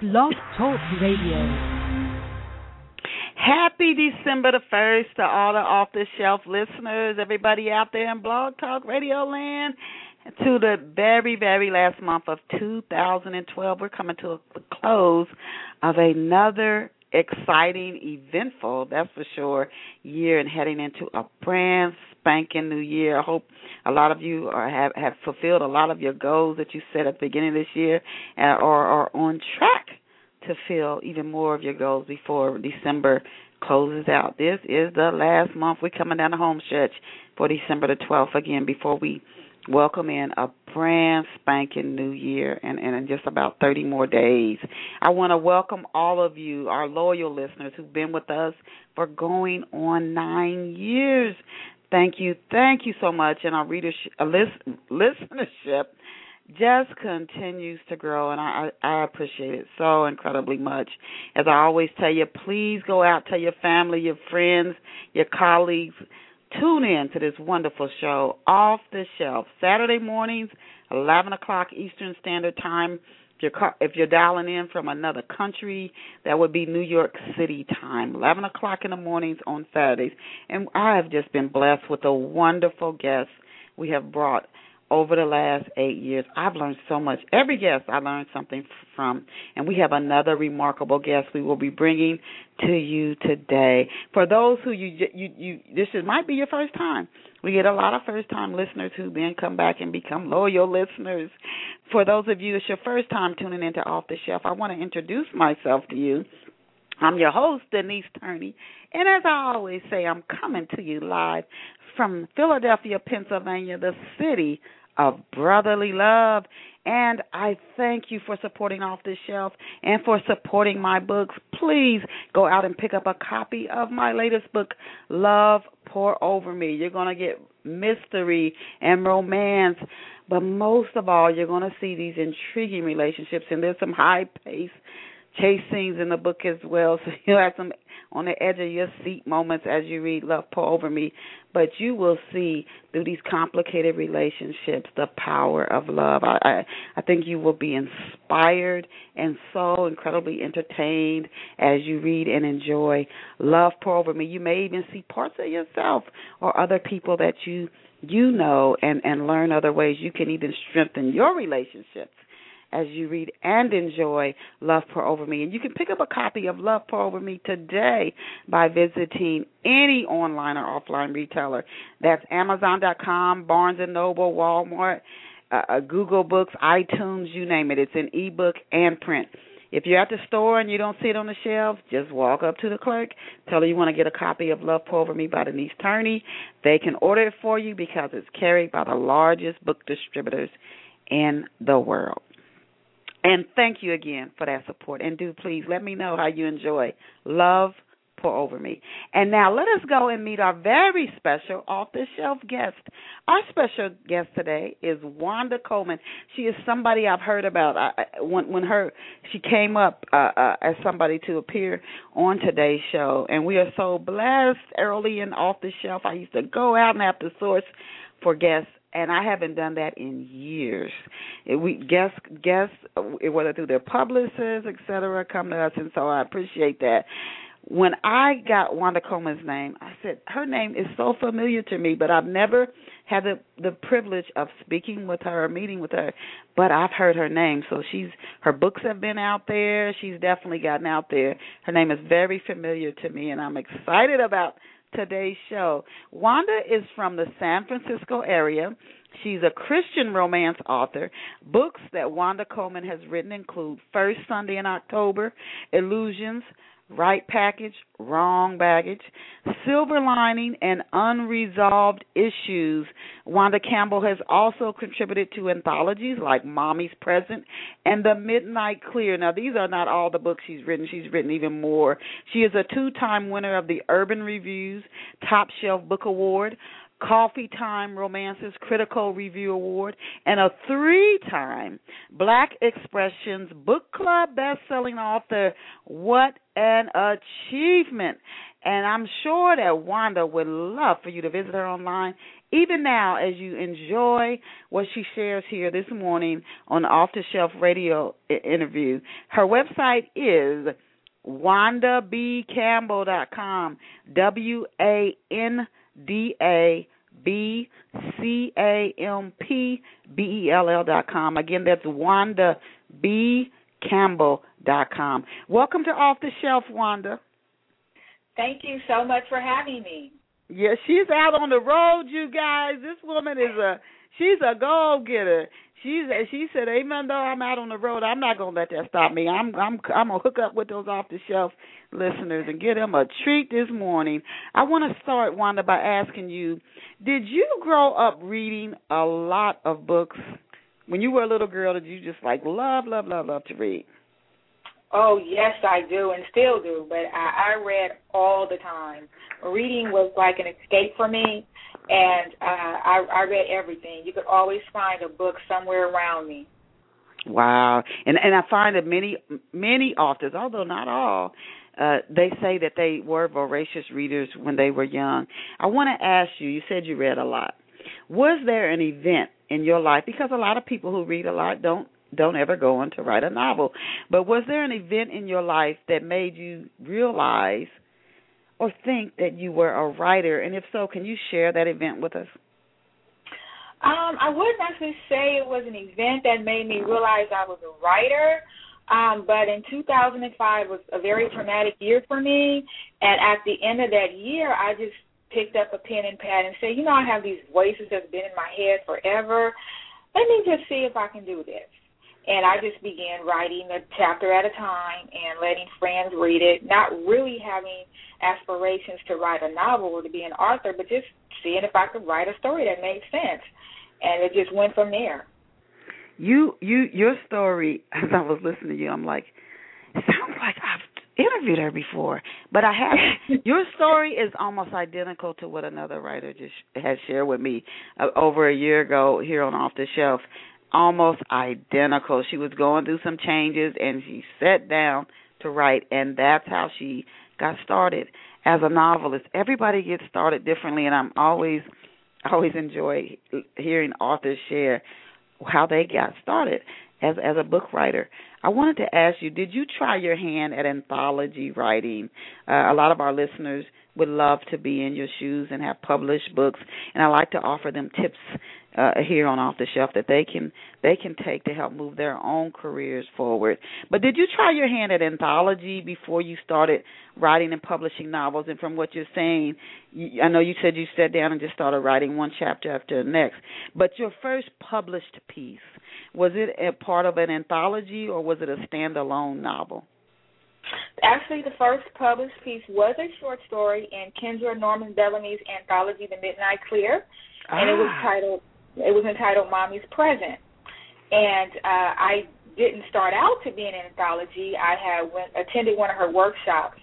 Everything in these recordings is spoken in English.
Blog Talk Radio. Happy December the 1st to all the off the shelf listeners, everybody out there in Blog Talk Radio land. To the very, very last month of 2012, we're coming to the close of another exciting, eventful, that's for sure, year and heading into a brand spanking new year. I hope a lot of you are, have have fulfilled a lot of your goals that you set at the beginning of this year, uh, or are on track to fill even more of your goals before December closes out. This is the last month. We're coming down the home stretch for December the 12th again before we welcome in a brand spanking new year and, and in just about 30 more days. I want to welcome all of you, our loyal listeners who've been with us for going on nine years. Thank you, thank you so much. And our readership, uh, list, listenership just continues to grow, and I, I appreciate it so incredibly much. As I always tell you, please go out, tell your family, your friends, your colleagues, tune in to this wonderful show, Off the Shelf, Saturday mornings, 11 o'clock Eastern Standard Time. If you're, if you're dialing in from another country, that would be New York City time, 11 o'clock in the mornings on Saturdays. And I have just been blessed with a wonderful guest we have brought over the last eight years. I've learned so much. Every guest I learned something from, and we have another remarkable guest we will be bringing to you today. For those who you you you this is, might be your first time. We get a lot of first time listeners who then come back and become loyal listeners. For those of you it's your first time tuning into Off the Shelf, I want to introduce myself to you. I'm your host, Denise Turney, and as I always say, I'm coming to you live from Philadelphia, Pennsylvania, the city of brotherly love. And I thank you for supporting Off the Shelf and for supporting my books. Please go out and pick up a copy of my latest book, Love Pour Over Me. You're going to get mystery and romance, but most of all, you're going to see these intriguing relationships, and there's some high pace chase scenes in the book as well. So you'll have some on the edge of your seat moments as you read Love Pour Over Me. But you will see through these complicated relationships the power of love. I, I, I think you will be inspired and so incredibly entertained as you read and enjoy Love Pour Over Me. You may even see parts of yourself or other people that you you know and and learn other ways you can even strengthen your relationships as you read and enjoy Love Pour Over Me. And you can pick up a copy of Love Pour Over Me today by visiting any online or offline retailer. That's Amazon.com, Barnes Noble, Walmart, uh, uh, Google Books, iTunes, you name it. It's in ebook and print. If you're at the store and you don't see it on the shelves, just walk up to the clerk, tell her you want to get a copy of Love Pour Over Me by Denise Turney. They can order it for you because it's carried by the largest book distributors in the world. And thank you again for that support. And do please let me know how you enjoy Love Pour Over Me. And now let us go and meet our very special off the shelf guest. Our special guest today is Wanda Coleman. She is somebody I've heard about. I, when when her she came up uh, uh, as somebody to appear on today's show, and we are so blessed. Early and off the shelf, I used to go out and have to source for guests and I haven't done that in years. We guests guests uh, whether through their publicists, et cetera, come to us, and so I appreciate that. When I got Wanda Coleman's name, I said her name is so familiar to me, but I've never had the the privilege of speaking with her or meeting with her. But I've heard her name, so she's her books have been out there. She's definitely gotten out there. Her name is very familiar to me, and I'm excited about today's show. Wanda is from the San Francisco area. She's a Christian romance author. Books that Wanda Coleman has written include First Sunday in October, Illusions, right package, wrong baggage, silver lining, and unresolved issues. Wanda Campbell has also contributed to anthologies like Mommy's Present and The Midnight Clear. Now, these are not all the books she's written, she's written even more. She is a two time winner of the Urban Review's Top Shelf Book Award. Coffee Time Romances Critical Review Award, and a three time Black Expressions Book Club best-selling author. What an achievement! And I'm sure that Wanda would love for you to visit her online even now as you enjoy what she shares here this morning on Off the Shelf Radio interview. Her website is WandaBCampbell.com. W A N D A B C A M P B E L L dot com. Again, that's Wanda B Campbell dot com. Welcome to Off the Shelf, Wanda. Thank you so much for having me. Yeah, she's out on the road, you guys. This woman is a she's a go getter. She's she said, even though I'm out on the road, I'm not gonna let that stop me. I'm I'm I'm gonna hook up with those off the shelf listeners and get them a treat this morning. I want to start, Wanda, by asking you, did you grow up reading a lot of books when you were a little girl? Did you just like love, love, love, love to read? Oh yes, I do, and still do. But I, I read all the time. Reading was like an escape for me, and uh, I, I read everything. You could always find a book somewhere around me. Wow, and and I find that many many authors, although not all, uh, they say that they were voracious readers when they were young. I want to ask you. You said you read a lot. Was there an event in your life because a lot of people who read a lot don't don't ever go on to write a novel. But was there an event in your life that made you realize or think that you were a writer? And if so, can you share that event with us? Um, I wouldn't actually say it was an event that made me realize I was a writer. Um, but in 2005 was a very traumatic year for me, and at the end of that year, I just picked up a pen and pad and said, you know, I have these voices that's been in my head forever. Let me just see if I can do this. And I just began writing a chapter at a time and letting friends read it, not really having aspirations to write a novel or to be an author, but just seeing if I could write a story that made sense. And it just went from there. You you your story as I was listening to you, I'm like, it sounds like I've interviewed her before, but I haven't. your story is almost identical to what another writer just had shared with me uh, over a year ago here on Off the Shelf almost identical. She was going through some changes and she sat down to write and that's how she got started as a novelist. Everybody gets started differently and I'm always always enjoy hearing authors share how they got started as as a book writer. I wanted to ask you, did you try your hand at anthology writing? Uh, a lot of our listeners would love to be in your shoes and have published books, and I like to offer them tips uh, here on Off the Shelf that they can they can take to help move their own careers forward. But did you try your hand at anthology before you started writing and publishing novels? And from what you're saying, you, I know you said you sat down and just started writing one chapter after the next. But your first published piece was it a part of an anthology or was it a standalone novel? Actually, the first published piece was a short story in Kendra Norman Bellamy's anthology, The Midnight Clear, and ah. it was ah. titled it was entitled Mommy's Present. And uh, I didn't start out to be an anthology. I had went attended one of her workshops,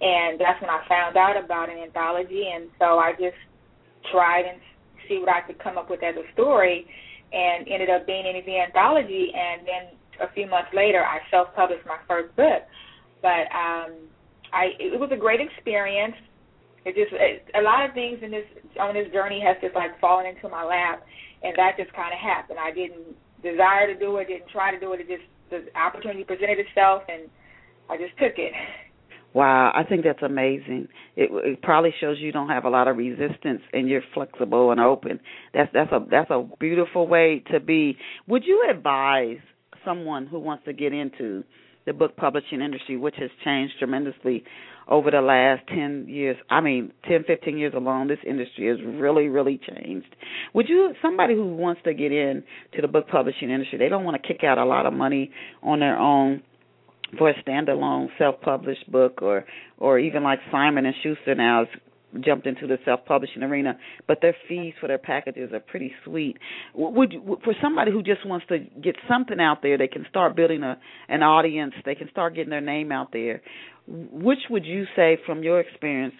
and that's when I found out about an anthology. And so I just tried and see what I could come up with as a story, and ended up being in the anthology. And then a few months later, I self-published my first book. But um, I it was a great experience. It just it, a lot of things in this on this journey has just like fallen into my lap and that just kind of happened. I didn't desire to do it, didn't try to do it. It just the opportunity presented itself, and I just took it. Wow, I think that's amazing. It, it probably shows you don't have a lot of resistance and you're flexible and open. That's that's a that's a beautiful way to be. Would you advise someone who wants to get into the book publishing industry, which has changed tremendously over the last 10 years, I mean, 10, 15 years alone, this industry has really, really changed. Would you, somebody who wants to get in to the book publishing industry, they don't want to kick out a lot of money on their own for a standalone self-published book or or even like Simon and Schuster now jumped into the self-publishing arena, but their fees for their packages are pretty sweet. Would for somebody who just wants to get something out there, they can start building a an audience, they can start getting their name out there. Which would you say, from your experience,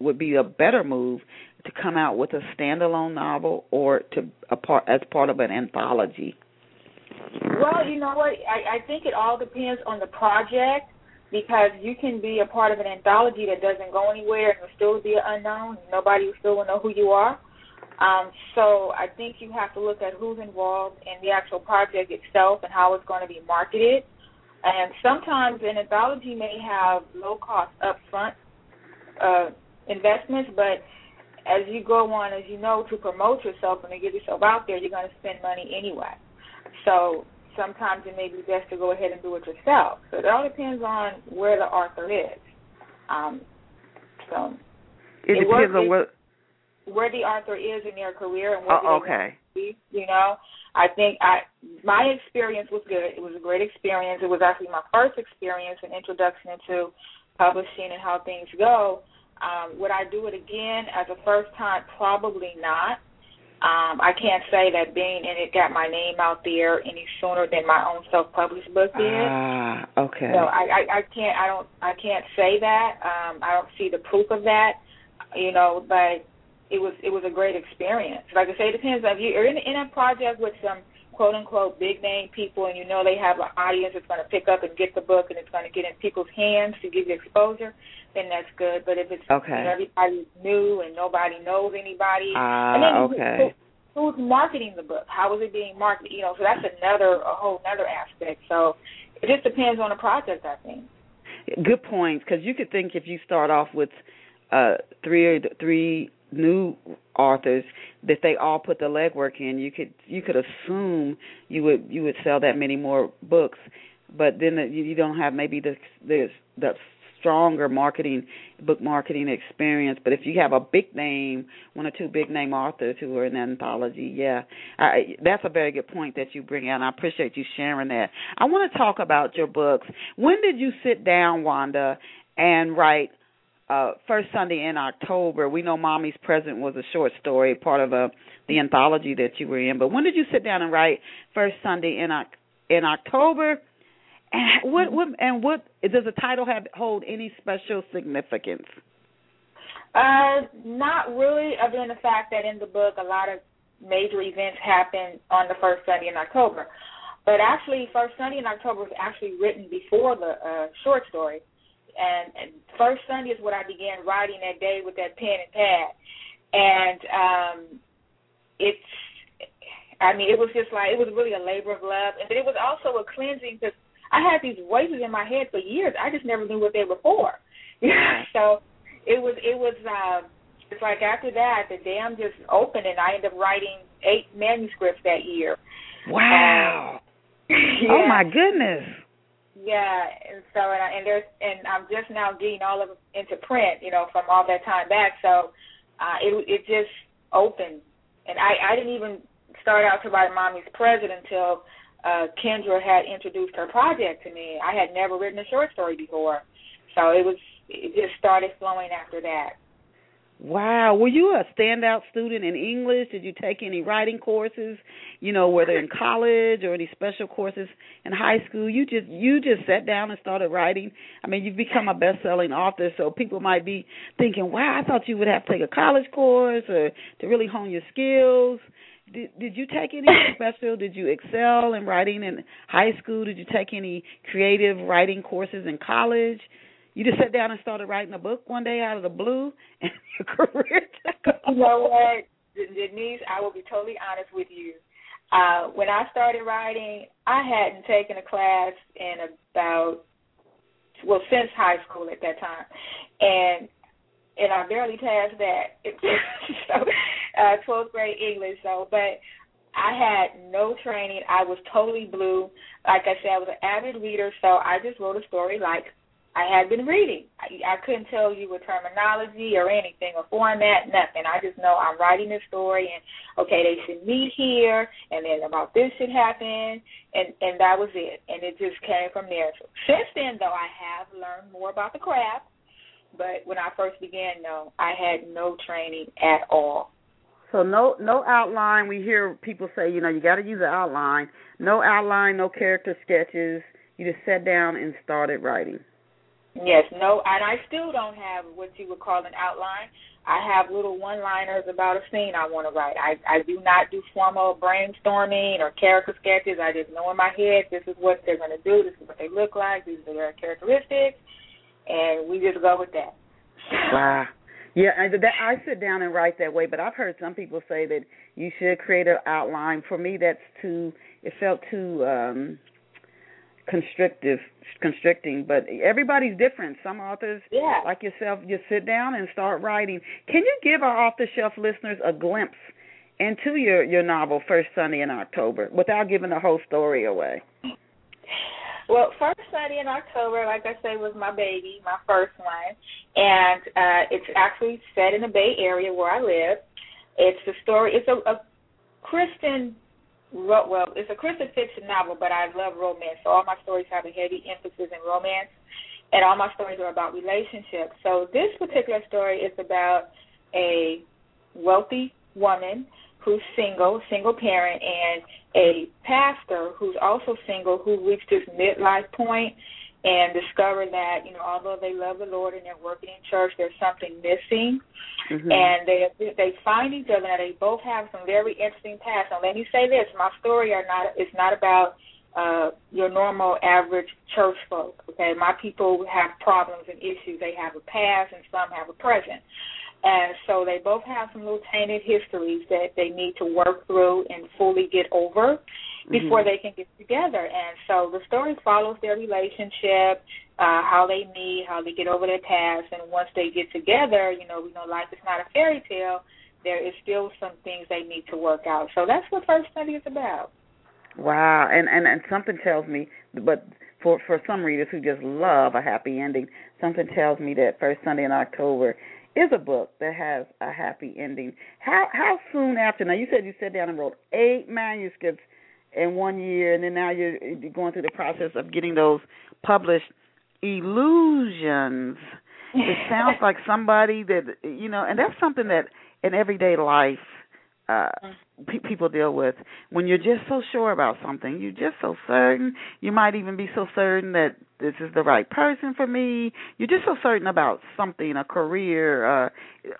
would be a better move to come out with a standalone novel or to a part as part of an anthology? Well, you know what? I, I think it all depends on the project because you can be a part of an anthology that doesn't go anywhere and will still be an unknown. Nobody will still will know who you are. Um, so I think you have to look at who's involved in the actual project itself and how it's going to be marketed. And sometimes an anthology may have low cost upfront uh, investments, but as you go on, as you know, to promote yourself and to get yourself out there, you're going to spend money anyway. So sometimes it may be best to go ahead and do it yourself. So it all depends on where the author is. Um, so it, it depends on what where the author is in their career and what uh, okay. Be, you know, I think I my experience was good. It was a great experience. It was actually my first experience and introduction into publishing and how things go. Um, would I do it again as a first time? Probably not. Um, I can't say that being in it got my name out there any sooner than my own self published book did. Ah, okay. So I, I, I can't I don't I can't say that. Um, I don't see the proof of that. You know, but it was it was a great experience. Like I say, it depends if you're in in a project with some quote unquote big name people and you know they have an audience that's going to pick up and get the book and it's going to get in people's hands to give you exposure, then that's good. But if it's okay. you know, everybody's new and nobody knows anybody, uh, and then okay. Who, who's marketing the book? How is it being marketed? You know, so that's another a whole another aspect. So it just depends on the project, I think. Good points, because you could think if you start off with uh three or three new authors that they all put the legwork in. You could you could assume you would you would sell that many more books but then the, you don't have maybe the the the stronger marketing book marketing experience. But if you have a big name one or two big name authors who are in an anthology yeah. I, that's a very good point that you bring out and i appreciate you sharing that. I want to talk about your books. When did you sit down wanda and write uh first Sunday in October. We know Mommy's Present was a short story, part of a the anthology that you were in. But when did you sit down and write First Sunday in in October? And what what and what does the title have hold any special significance? Uh, not really, other than the fact that in the book a lot of major events happen on the first Sunday in October. But actually, First Sunday in October was actually written before the uh, short story and, and first Sunday is what I began writing that day with that pen and pad, and um, it's. I mean, it was just like it was really a labor of love, and it was also a cleansing because I had these voices in my head for years. I just never knew what they were for. so it was it was uh, it's like after that the dam just opened, and I ended up writing eight manuscripts that year. Wow. Um, yeah. Oh my goodness. Yeah, and so and, I, and there's and I'm just now getting all of it into print, you know, from all that time back. So uh, it it just opened, and I I didn't even start out to write Mommy's Present until uh, Kendra had introduced her project to me. I had never written a short story before, so it was it just started flowing after that. Wow, were you a standout student in English? Did you take any writing courses? You know, whether in college or any special courses in high school? You just you just sat down and started writing. I mean, you've become a best-selling author, so people might be thinking, "Wow, I thought you would have to take a college course or to really hone your skills." Did did you take any special? Did you excel in writing in high school? Did you take any creative writing courses in college? You just sat down and started writing a book one day out of the blue, and your career. took you know what, Denise? I will be totally honest with you. Uh, when I started writing, I hadn't taken a class in about well since high school at that time, and and I barely passed that. so, uh, 12th grade English. So, but I had no training. I was totally blue. Like I said, I was an avid reader, so I just wrote a story like I had been reading. I, I couldn't tell you a terminology or anything, a format, nothing. I just know I'm writing this story, and okay, they should meet here, and then about this should happen, and and that was it. And it just came from there. Since then, though, I have learned more about the craft. But when I first began, no, I had no training at all. So no no outline. We hear people say, you know, you got to use an outline. No outline, no character sketches. You just sat down and started writing. Yes, no, and I still don't have what you would call an outline. I have little one-liners about a scene I want to write. I I do not do formal brainstorming or character sketches. I just know in my head this is what they're going to do. This is what they look like. These are their characteristics, and we just go with that. Wow. Yeah, I, that, I sit down and write that way, but I've heard some people say that you should create an outline. For me, that's too. It felt too um constrictive, constricting. But everybody's different. Some authors, yeah. like yourself, just sit down and start writing. Can you give our off-the-shelf listeners a glimpse into your your novel, First Sunday in October, without giving the whole story away? Well, first Sunday in October, like I say was my baby, my first one, and uh it's actually set in the Bay Area where I live. It's the story. It's a, a Christian, well, it's a Christian fiction novel, but I love romance. So all my stories have a heavy emphasis in romance, and all my stories are about relationships. So this particular story is about a wealthy woman who's single, single parent, and a pastor who's also single who reached his midlife point and discover that, you know, although they love the Lord and they're working in church, there's something missing. Mm-hmm. And they they find each other and they both have some very interesting pasts. Now let me say this, my story are not it's not about uh your normal average church folk. Okay. My people have problems and issues. They have a past and some have a present. And so they both have some little tainted histories that they need to work through and fully get over before mm-hmm. they can get together. And so the story follows their relationship, uh, how they meet, how they get over their past, and once they get together, you know, we know life is not a fairy tale. There is still some things they need to work out. So that's what First Sunday is about. Wow, and and and something tells me, but for for some readers who just love a happy ending, something tells me that First Sunday in October is a book that has a happy ending. How how soon after? Now you said you sat down and wrote eight manuscripts in one year, and then now you're going through the process of getting those published. Illusions. It sounds like somebody that you know, and that's something that in everyday life uh pe- people deal with when you're just so sure about something you're just so certain you might even be so certain that this is the right person for me you're just so certain about something a career uh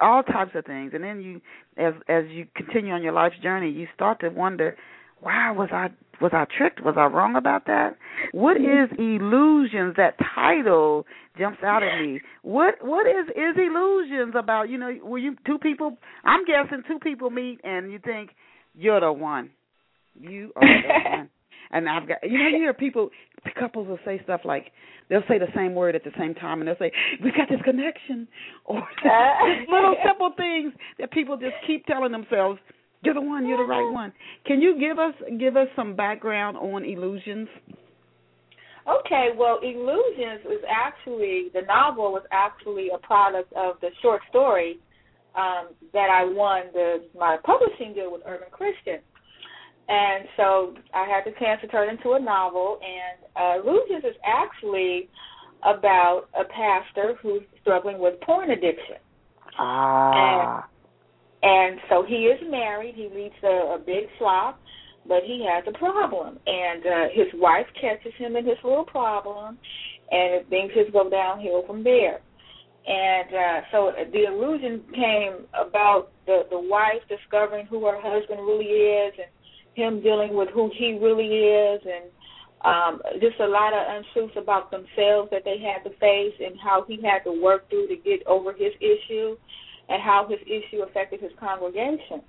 all types of things and then you as as you continue on your life's journey you start to wonder wow was i was i tricked? Was i wrong about that? What mm-hmm. is illusions? That title jumps out at me. What what is is illusions about you know were you two people i'm guessing two people meet and you think you're the one. You are the one. And i've got you know you hear people couples will say stuff like they'll say the same word at the same time and they'll say we've got this connection. Or that. little simple things that people just keep telling themselves you're the one. You're the right one. Can you give us give us some background on illusions? Okay, well, Illusions is actually the novel was actually a product of the short story um, that I won the my publishing deal with Urban Christian, and so I had the chance to turn it into a novel. And uh, Illusions is actually about a pastor who's struggling with porn addiction. Ah. And so he is married. He leads a, a big flock, but he has a problem. And uh, his wife catches him in his little problem, and things just go downhill from there. And uh, so the illusion came about the the wife discovering who her husband really is, and him dealing with who he really is, and um, just a lot of untruths about themselves that they had to face, and how he had to work through to get over his issue and how his issue affected his congregation.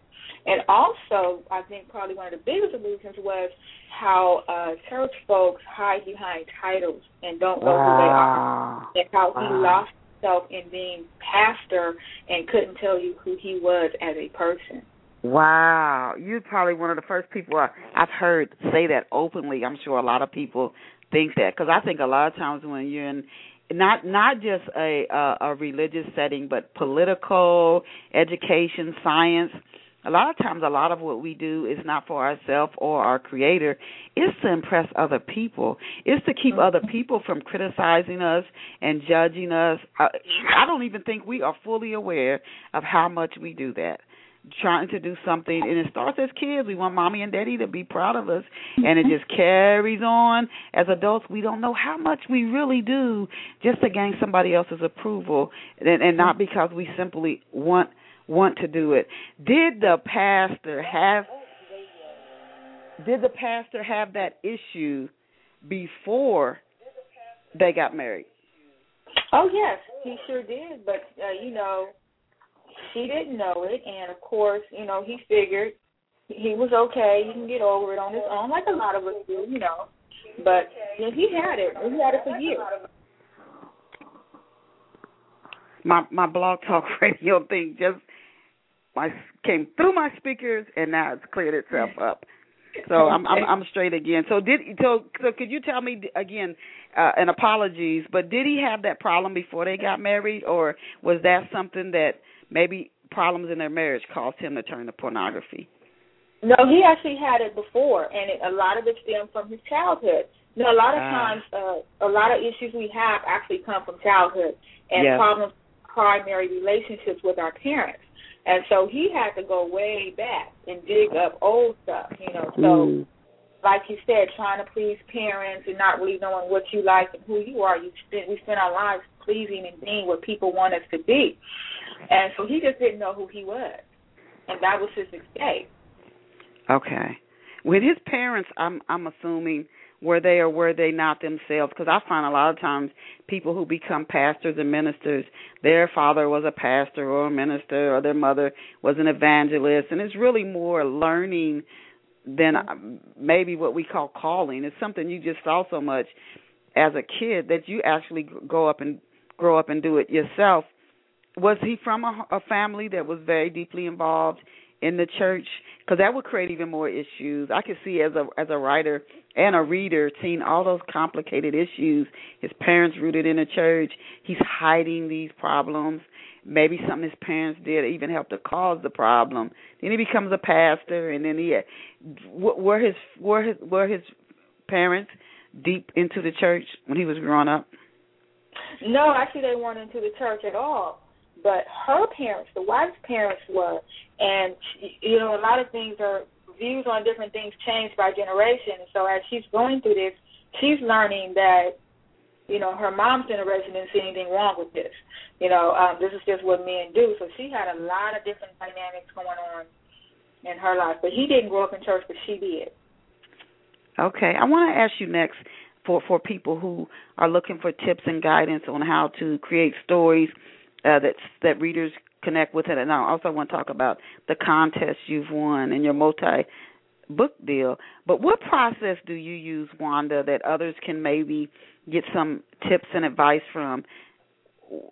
And also, I think probably one of the biggest illusions was how uh, church folks hide behind titles and don't know wow. who they are, and how wow. he lost himself in being pastor and couldn't tell you who he was as a person. Wow, you're probably one of the first people I, I've heard say that openly. I'm sure a lot of people think that because I think a lot of times when you're in not not just a, a a religious setting, but political, education, science. A lot of times, a lot of what we do is not for ourselves or our creator. It's to impress other people. It's to keep other mm-hmm. people from criticizing us and judging us. I, I don't even think we are fully aware of how much we do that trying to do something and it starts as kids. We want mommy and daddy to be proud of us and it just carries on. As adults we don't know how much we really do just to gain somebody else's approval and, and not because we simply want want to do it. Did the pastor have did the pastor have that issue before they got married? Oh yes, he sure did. But uh, you know, she didn't know it, and of course, you know, he figured he was okay. He can get over it on his own, like a lot of us do, you know. But you know, he had it. He had it for years. My my blog talk radio thing just my came through my speakers, and now it's cleared itself up. So I'm I'm, I'm straight again. So did so so could you tell me again? Uh, and apologies, but did he have that problem before they got married, or was that something that maybe problems in their marriage caused him to turn to pornography? No, he actually had it before, and it, a lot of it stemmed from his childhood. You know, a lot of ah. times, uh, a lot of issues we have actually come from childhood and yes. problems, primary relationships with our parents. And so he had to go way back and dig up old stuff, you know. So, mm. like you said, trying to please parents and not really knowing what you like and who you are. You spend we spend our lives pleasing and being what people want us to be. And so he just didn't know who he was, and that was his escape. Okay. With his parents, I'm I'm assuming were they or were they not themselves? Because I find a lot of times people who become pastors and ministers, their father was a pastor or a minister, or their mother was an evangelist, and it's really more learning than uh, maybe what we call calling. It's something you just saw so much as a kid that you actually grow up and grow up and do it yourself. Was he from a, a family that was very deeply involved in the church? Because that would create even more issues. I could see as a as a writer and a reader seeing all those complicated issues. His parents rooted in the church. He's hiding these problems. Maybe something his parents did even helped to cause the problem. Then he becomes a pastor, and then he were his were his were his parents deep into the church when he was growing up. No, actually, they weren't into the church at all. But her parents, the wife's parents, were, and you know, a lot of things are views on different things change by generation. So as she's going through this, she's learning that, you know, her mom's generation didn't see anything wrong with this. You know, um, this is just what men do. So she had a lot of different dynamics going on in her life. But he didn't grow up in church, but she did. Okay, I want to ask you next for for people who are looking for tips and guidance on how to create stories uh, that that readers connect with it. And I also want to talk about the contest you've won and your multi book deal. But what process do you use, Wanda, that others can maybe get some tips and advice from?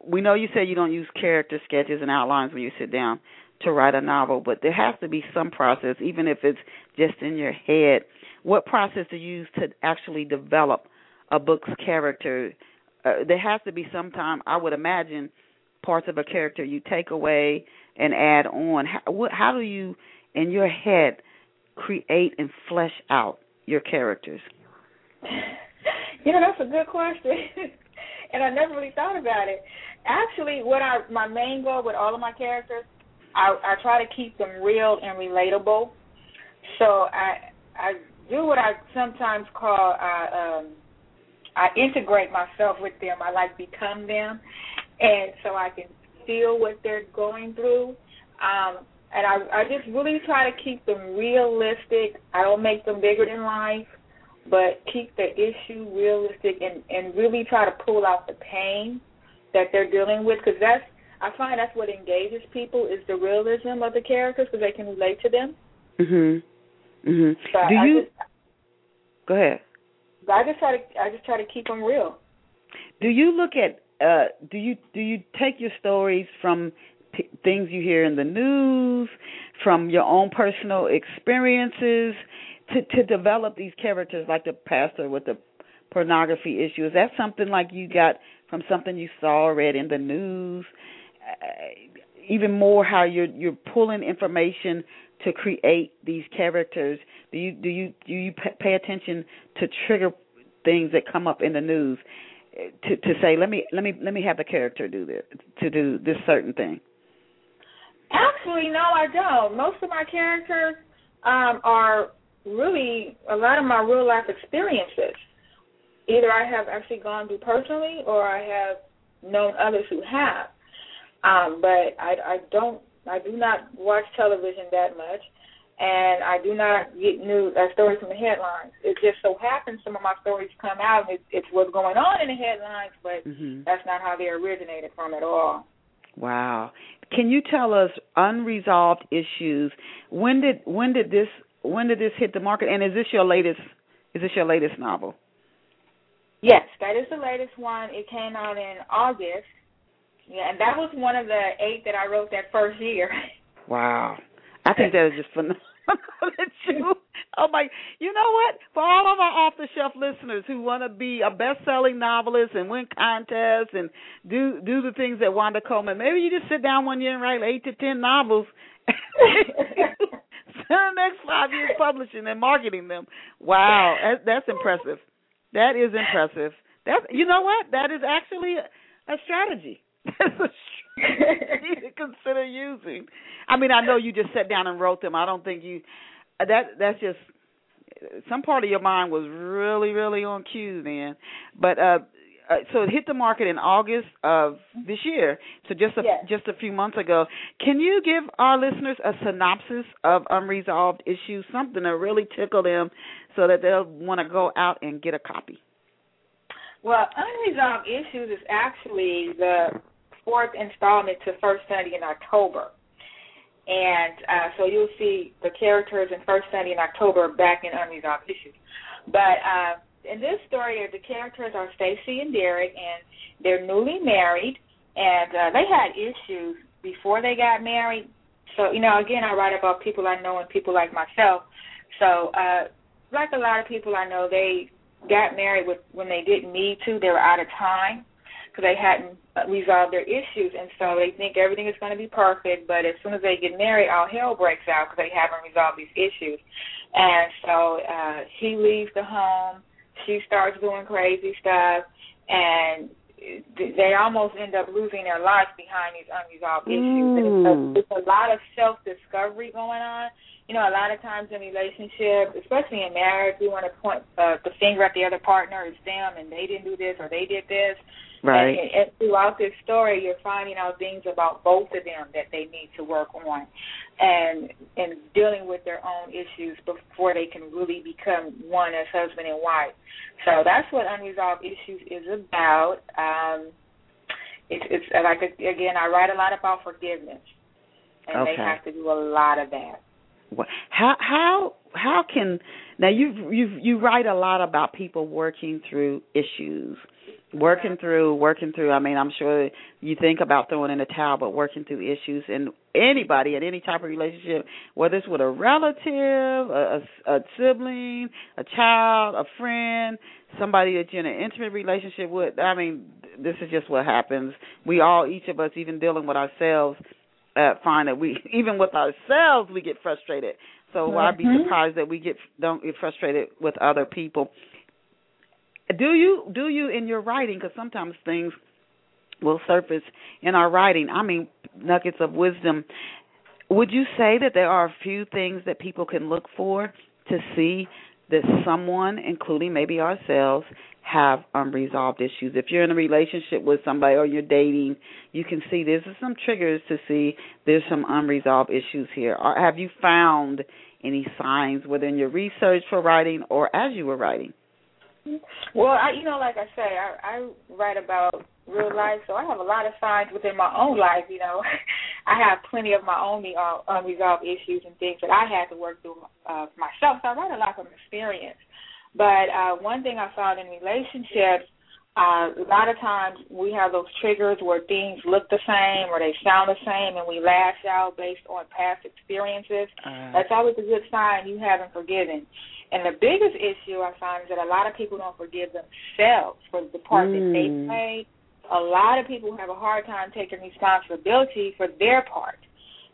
We know you said you don't use character sketches and outlines when you sit down to write a novel, but there has to be some process, even if it's just in your head. What process do you use to actually develop a book's character? Uh, there has to be some time, I would imagine, parts of a character you take away and add on. How, what, how do you, in your head, create and flesh out your characters? You know, that's a good question, and I never really thought about it. Actually, what I my main goal with all of my characters, I I try to keep them real and relatable. So I I do what I sometimes call I um I integrate myself with them. I like become them, and so I can feel what they're going through. Um, and I, I just really try to keep them realistic. I don't make them bigger than life, but keep the issue realistic and and really try to pull out the pain that they're dealing with because that's I find that's what engages people is the realism of the characters because they can relate to them. Mhm. Mhm. Do I you? Just, go ahead. I just try to I just try to keep them real. Do you look at uh, do you do you take your stories from p- things you hear in the news, from your own personal experiences, to to develop these characters like the pastor with the pornography issue? Is that something like you got from something you saw or read in the news? Uh, even more, how you're you're pulling information to create these characters. Do you do you do you pay attention to trigger things that come up in the news? To to say let me let me let me have the character do this to do this certain thing. Actually no i don't. Most of my characters um are really a lot of my real life experiences. Either i have actually gone through personally or i have known others who have. Um but i i don't i do not watch television that much and I do not get news uh, stories from the headlines. It just so happens some of my stories come out and it's, it's what's going on in the headlines, but mm-hmm. that's not how they originated from at all. Wow. Can you tell us unresolved issues? When did when did this when did this hit the market? And is this your latest is this your latest novel? Yes, that is the latest one. It came out in August. Yeah, and that was one of the eight that I wrote that first year. Wow. I think that is just phenomenal oh my you know what? For all of our off the shelf listeners who want to be a best selling novelist and win contests and do do the things that wanda coleman maybe you just sit down one year and write eight to ten novels. Spend the next five years publishing and marketing them. Wow. That, that's impressive. That is impressive. That's you know what? That is actually a, a strategy. That's a strategy to consider using I mean, I know you just sat down and wrote them. I don't think you that that's just some part of your mind was really really on cue then. But uh uh, so it hit the market in August of this year, so just a yes. just a few months ago. Can you give our listeners a synopsis of unresolved issues, something to really tickle them, so that they'll want to go out and get a copy? Well, unresolved issues is actually the fourth installment to First Sunday in October and uh, so you'll see the characters in First Sunday in October back in Unresolved Issues. But uh, in this story, the characters are Stacy and Derek, and they're newly married, and uh, they had issues before they got married. So you know, again, I write about people I know and people like myself. So, uh, like a lot of people I know, they got married with when they didn't need to. They were out of time because they hadn't resolved their issues, and so they think everything is going to be perfect. But as soon as they get married, all hell breaks out because they haven't resolved these issues. And so uh, he leaves the home. She starts doing crazy stuff, and they almost end up losing their lives behind these unresolved issues. Mm. And it's a, it's a lot of self discovery going on. You know, a lot of times in relationships, especially in marriage, we want to point uh, the finger at the other partner. It's them, and they didn't do this or they did this. Right. And, and throughout this story, you're finding out things about both of them that they need to work on, and and dealing with their own issues before they can really become one as husband and wife. So that's what unresolved issues is about. Um, it's, it's like again, I write a lot about forgiveness, and okay. they have to do a lot of that. How how how can now you you you write a lot about people working through issues working through working through. I mean i'm sure you think about throwing in the towel but working through issues and anybody in any type of relationship whether it's with a relative a, a, a sibling a child a friend somebody that you're in an intimate relationship with. I mean this is just what happens. We all each of us even dealing with ourselves uh, find that we even with ourselves we get frustrated. So mm-hmm. i'd be surprised that we get don't get frustrated with other people do you do you in your writing? Because sometimes things will surface in our writing. I mean, nuggets of wisdom. Would you say that there are a few things that people can look for to see that someone, including maybe ourselves, have unresolved issues? If you're in a relationship with somebody or you're dating, you can see there's some triggers to see there's some unresolved issues here. Or have you found any signs within your research for writing or as you were writing? Well, I, you know, like I say, I, I write about real life, so I have a lot of signs within my own life. You know, I have plenty of my own uh, unresolved issues and things that I had to work through uh, myself. So I write a lot from experience. But uh, one thing I found in relationships, uh, a lot of times we have those triggers where things look the same or they sound the same, and we lash out based on past experiences. Uh, That's always a good sign you haven't forgiven. And the biggest issue I find is that a lot of people don't forgive themselves for the part mm. that they mm. played. A lot of people have a hard time taking responsibility for their part.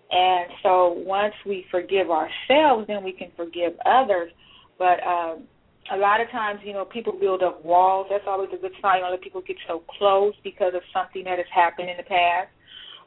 And so once we forgive ourselves, then we can forgive others. But um, a lot of times, you know, people build up walls. That's always a good sign. Other people get so close because of something that has happened in the past.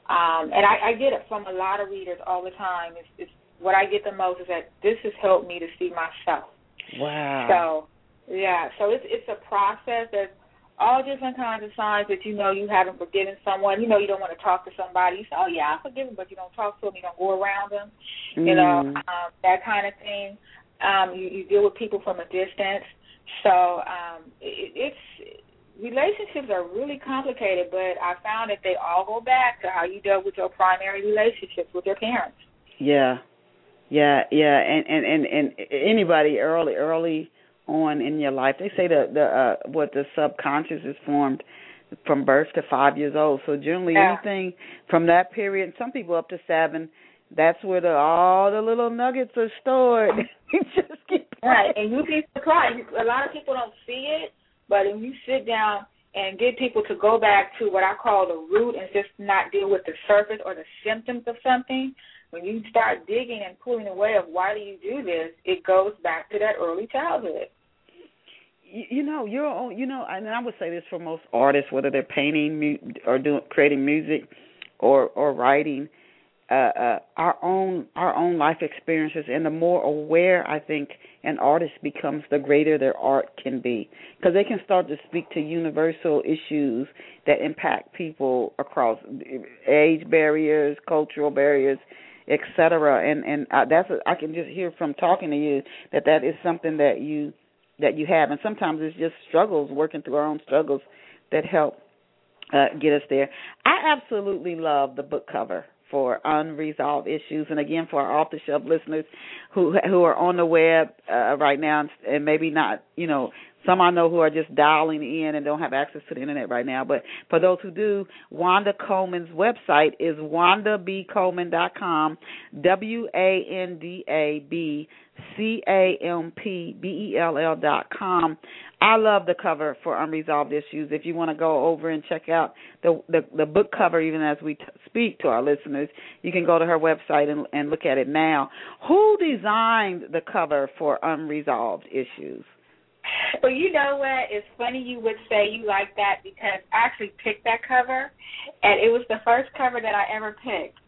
Um, and I, I get it from a lot of readers all the time. It's, it's what I get the most is that this has helped me to see myself. Wow. So yeah, so it's it's a process. There's all different kinds of signs that you know you haven't forgiven someone. You know you don't want to talk to somebody. You say, oh yeah, I forgive them, but you don't talk to them. You don't go around them. Mm. You know um, that kind of thing. Um, you, you deal with people from a distance. So um, it, it's relationships are really complicated, but I found that they all go back to how you dealt with your primary relationships with your parents. Yeah, yeah, yeah, and and and and anybody early early on in your life, they say the the uh, what the subconscious is formed from birth to five years old. So generally, yeah. anything from that period, some people up to seven, that's where the all the little nuggets are stored. just keep right, and you'd be surprised. A lot of people don't see it, but if you sit down and get people to go back to what I call the root and just not deal with the surface or the symptoms of something, when you start digging and pulling away of why do you do this, it goes back to that early childhood. You, know, you're you know, and I would say this for most artists, whether they're painting or doing creating music or or writing uh, uh, our own our own life experiences, and the more aware I think an artist becomes, the greater their art can be, because they can start to speak to universal issues that impact people across age barriers, cultural barriers, etc. And and uh, that's I can just hear from talking to you that that is something that you that you have, and sometimes it's just struggles, working through our own struggles, that help uh, get us there. I absolutely love the book cover for unresolved issues. And again, for our off the shelf listeners who who are on the web uh, right now and, and maybe not, you know, some I know who are just dialing in and don't have access to the internet right now. But for those who do, Wanda Coleman's website is wandabcoleman.com, W A N D A B C A M P B E L L dot com. I love the cover for Unresolved Issues. If you want to go over and check out the the, the book cover, even as we t- speak to our listeners, you can go to her website and, and look at it now. Who designed the cover for Unresolved Issues? Well, you know what? It's funny you would say you like that because I actually picked that cover, and it was the first cover that I ever picked.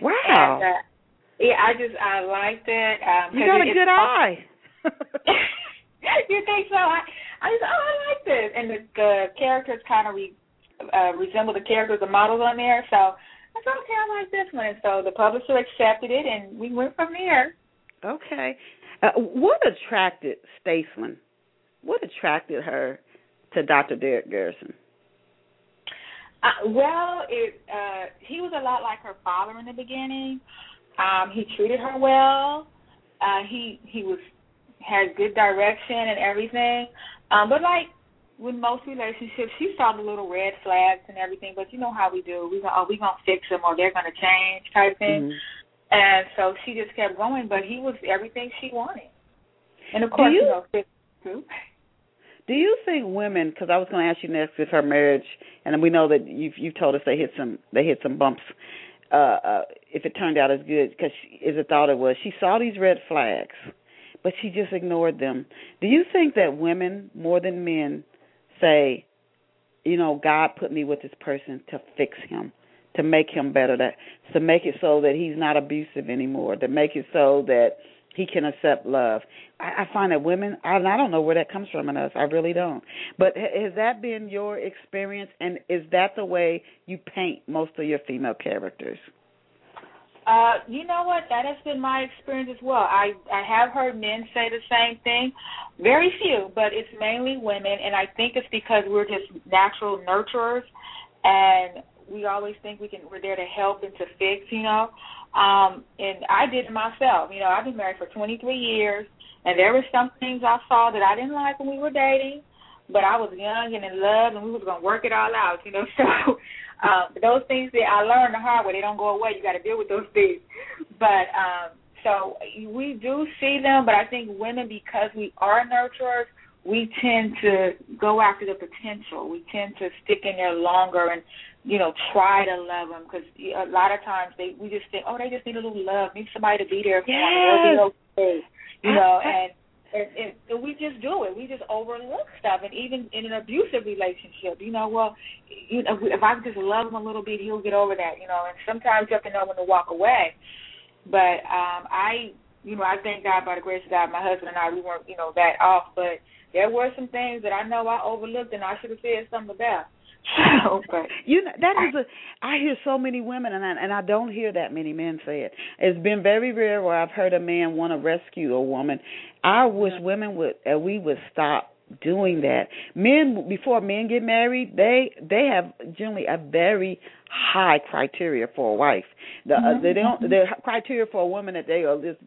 Wow. And, uh, yeah, I just I liked it. Um, you got a good eye. you think so? I I just oh I like this, and the, the characters kind of re, uh, resemble the characters, the models on there. So I thought, okay, I like this one. And so the publisher accepted it, and we went from there. Okay. Uh, what attracted Stacelyn? What attracted her to Dr. Derek Garrison? Uh, well, it uh, he was a lot like her father in the beginning. Um, he treated her well. Uh, he he was had good direction and everything. Um, but like with most relationships, she saw the little red flags and everything. But you know how we do. We go, oh, we gonna fix them or they're gonna change type thing. Mm-hmm. And so she just kept going. But he was everything she wanted. And of course, you, you know, Do you think women? Because I was going to ask you next if her marriage, and we know that you've you've told us they hit some they hit some bumps. Uh, uh, if it turned out as good because as it thought it was, she saw these red flags but she just ignored them. Do you think that women more than men say, you know, God put me with this person to fix him, to make him better, that to make it so that he's not abusive anymore, to make it so that he can accept love. I, I find that women, I, I don't know where that comes from in us. I really don't. But has that been your experience, and is that the way you paint most of your female characters? Uh, you know what? That has been my experience as well. I I have heard men say the same thing. Very few, but it's mainly women, and I think it's because we're just natural nurturers, and we always think we can we're there to help and to fix. You know, um, and I did it myself. You know, I've been married for 23 years, and there were some things I saw that I didn't like when we were dating, but I was young and in love, and we was gonna work it all out. You know, so um, those things that I learned the hard way, they don't go away. You got to deal with those things. But um, so we do see them, but I think women, because we are nurturers, we tend to go after the potential. We tend to stick in there longer and you know try to love them because a lot of times they we just think, oh, they just need a little love, need somebody to be there for yes. them. They'll be okay, you know, and and, and, and we just do it. We just overlook stuff, and even in an abusive relationship, you know, well, you know, if I just love him a little bit, he'll get over that, you know. And sometimes you have to know when to walk away. But um I, you know, I thank God by the grace of God, my husband and I, we weren't, you know, that off. But there were some things that I know I overlooked, and I should have said something about. okay. You know that is a. I hear so many women, and I, and I don't hear that many men say it. It's been very rare where I've heard a man want to rescue a woman. I wish women would, uh, we would stop doing that. Men before men get married, they they have generally a very high criteria for a wife. The mm-hmm. uh, they don't the criteria for a woman that they are just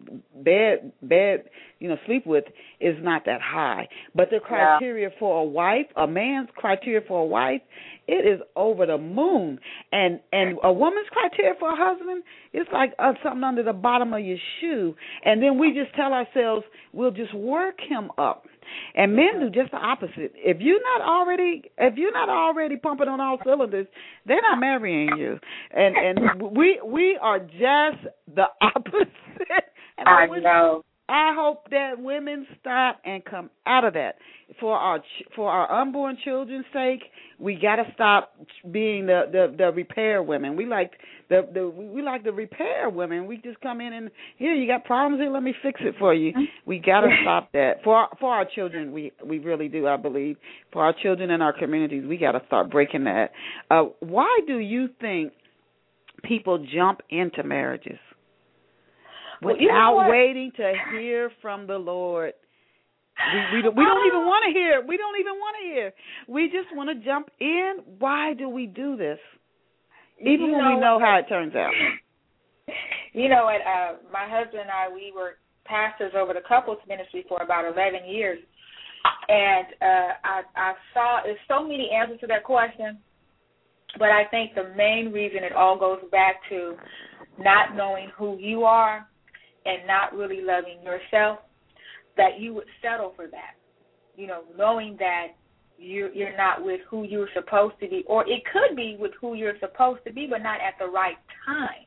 bad bad you know sleep with is not that high. But the criteria yeah. for a wife, a man's criteria for a wife, it is over the moon. And and a woman's criteria for a husband is like uh, something under the bottom of your shoe. And then we just tell ourselves we'll just work him up. And men do just the opposite. If you're not already if you're not already pumping on all cylinders, they're not marrying you. And and we we are just the opposite. And I, I know. I hope that women stop and come out of that for our for our unborn children's sake. We got to stop being the, the the repair women. We like the the we like the repair women. We just come in and here you got problems here. Let me fix it for you. We got to stop that for our, for our children. We we really do. I believe for our children and our communities, we got to start breaking that. Uh, why do you think people jump into marriages? Without know waiting to hear from the Lord. We we don't, we don't even want to hear. We don't even want to hear. We just want to jump in. Why do we do this? Even you when know, we know how it turns out. You know what? Uh, my husband and I, we were pastors over the couples ministry for about eleven years, and uh, I I saw there's so many answers to that question, but I think the main reason it all goes back to not knowing who you are and not really loving yourself, that you would settle for that. You know, knowing that you're you're not with who you're supposed to be, or it could be with who you're supposed to be, but not at the right time.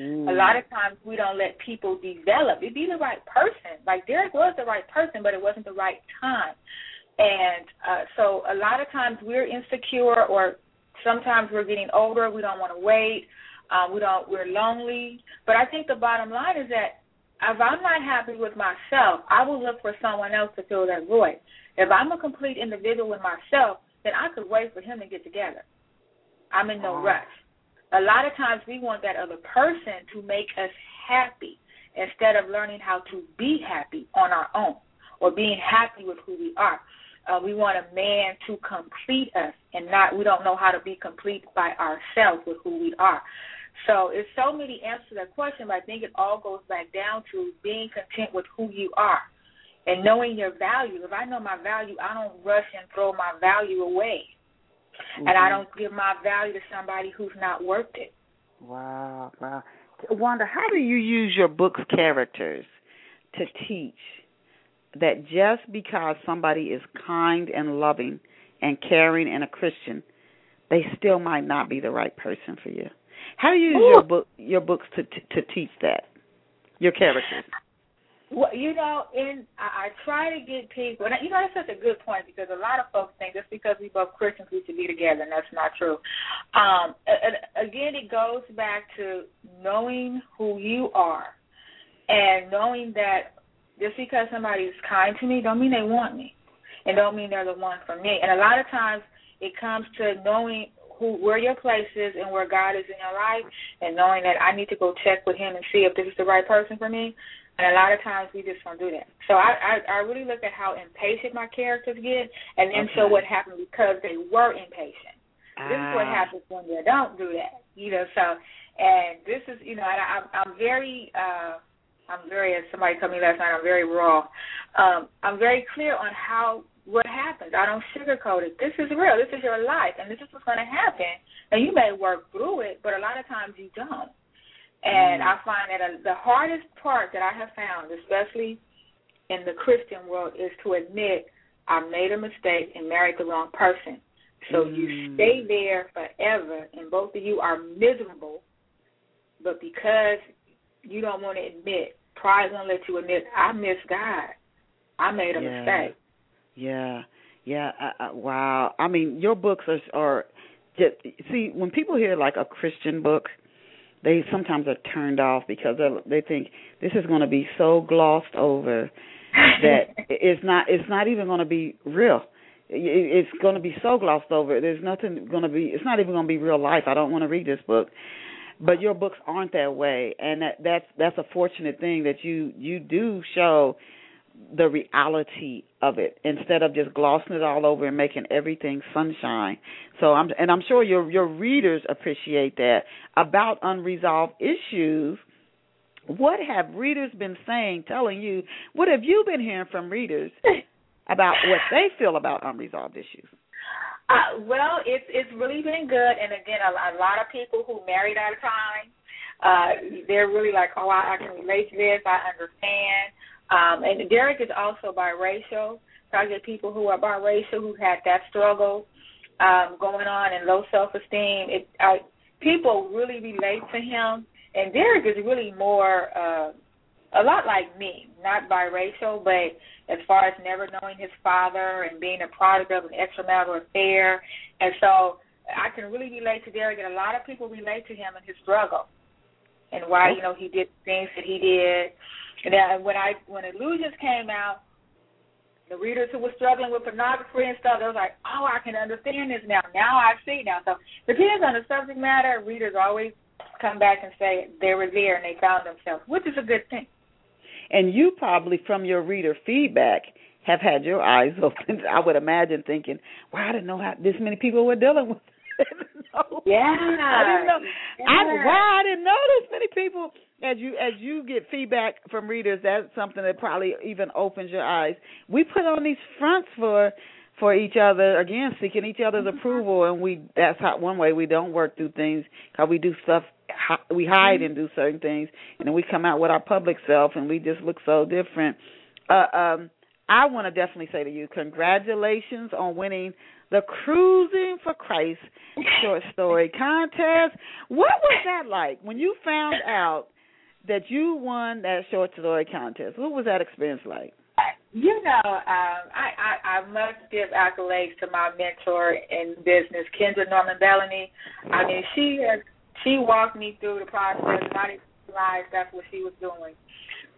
Mm. A lot of times we don't let people develop. It'd be the right person. Like Derek was the right person, but it wasn't the right time. And uh, so a lot of times we're insecure, or sometimes we're getting older. We don't want to wait. Um, we don't. We're lonely. But I think the bottom line is that if I'm not happy with myself, I will look for someone else to fill that void. If I'm a complete individual with myself, then I could wait for him to get together. I'm in no rush. A lot of times we want that other person to make us happy instead of learning how to be happy on our own or being happy with who we are. Uh, we want a man to complete us, and not we don't know how to be complete by ourselves with who we are. So it's so many answers to that question, but I think it all goes back down to being content with who you are and knowing your value. If I know my value, I don't rush and throw my value away. Mm-hmm. And I mm-hmm. don't give my value to somebody who's not worth it. Wow, wow. Wanda, how do you use your book's characters to teach that just because somebody is kind and loving and caring and a Christian, they still might not be the right person for you? How do you use Ooh. your book your books to, to to teach that your characters? Well, you know, in I, I try to get people, and you know that's such a good point because a lot of folks think just because we both Christians we should be together, and that's not true. Um, and again, it goes back to knowing who you are, and knowing that just because somebody is kind to me, don't mean they want me, and don't mean they're the one for me. And a lot of times, it comes to knowing who where your place is and where God is in your life, and knowing that I need to go check with Him and see if this is the right person for me. And a lot of times we just don't do that. So I I, I really look at how impatient my characters get, and then okay. show what happened because they were impatient. Ah. This is what ah. happens when you don't do that. You know, so and this is you know I, I'm I'm very. uh I'm very, as somebody told me last night, I'm very raw. Um, I'm very clear on how what happens. I don't sugarcoat it. This is real. This is your life, and this is what's going to happen. And you may work through it, but a lot of times you don't. And mm. I find that a, the hardest part that I have found, especially in the Christian world, is to admit I made a mistake and married the wrong person. So mm. you stay there forever, and both of you are miserable. But because you don't want to admit, pride won't let you admit, I miss God. I made a yeah. mistake. Yeah, yeah. I, I, wow. I mean, your books are, are just see when people hear like a Christian book, they sometimes are turned off because they think this is going to be so glossed over that it's not it's not even going to be real. It's going to be so glossed over. There's nothing going to be. It's not even going to be real life. I don't want to read this book but your books aren't that way and that that's that's a fortunate thing that you you do show the reality of it instead of just glossing it all over and making everything sunshine. So I'm and I'm sure your your readers appreciate that about unresolved issues. What have readers been saying, telling you? What have you been hearing from readers about what they feel about unresolved issues? Uh, well, it's it's really been good, and again, a, a lot of people who married at a time, uh, they're really like, oh, I, I can relate to this, I understand. Um, and Derek is also biracial. So I get people who are biracial who had that struggle um, going on and low self esteem. It I, people really relate to him, and Derek is really more uh, a lot like me, not biracial, but as far as never knowing his father and being a product of an extramarital affair, and so I can really relate to Derek, and a lot of people relate to him and his struggle, and why you know he did things that he did. And then when I when Illusions came out, the readers who were struggling with pornography and stuff, they was like, oh, I can understand this now. Now I see now. So depends on the subject matter. Readers always come back and say they were there and they found themselves, which is a good thing. And you probably, from your reader feedback, have had your eyes open. I would imagine thinking, "Wow, I didn't know how this many people were dealing with." Know. Yeah, I didn't know. Yeah. I, wow, I didn't know this many people. As you as you get feedback from readers, that's something that probably even opens your eyes. We put on these fronts for for each other again, seeking each other's mm-hmm. approval, and we that's how one way we don't work through things because we do stuff we hide mm-hmm. and do certain things, and then we come out with our public self, and we just look so different. Uh, um, I want to definitely say to you, congratulations on winning the Cruising for Christ short story contest. What was that like when you found out that you won that short story contest? What was that experience like? You know, um, I, I I must give accolades to my mentor in business, Kendra Norman Bellamy. I mean, she has she walked me through the process, and I didn't realize that's what she was doing.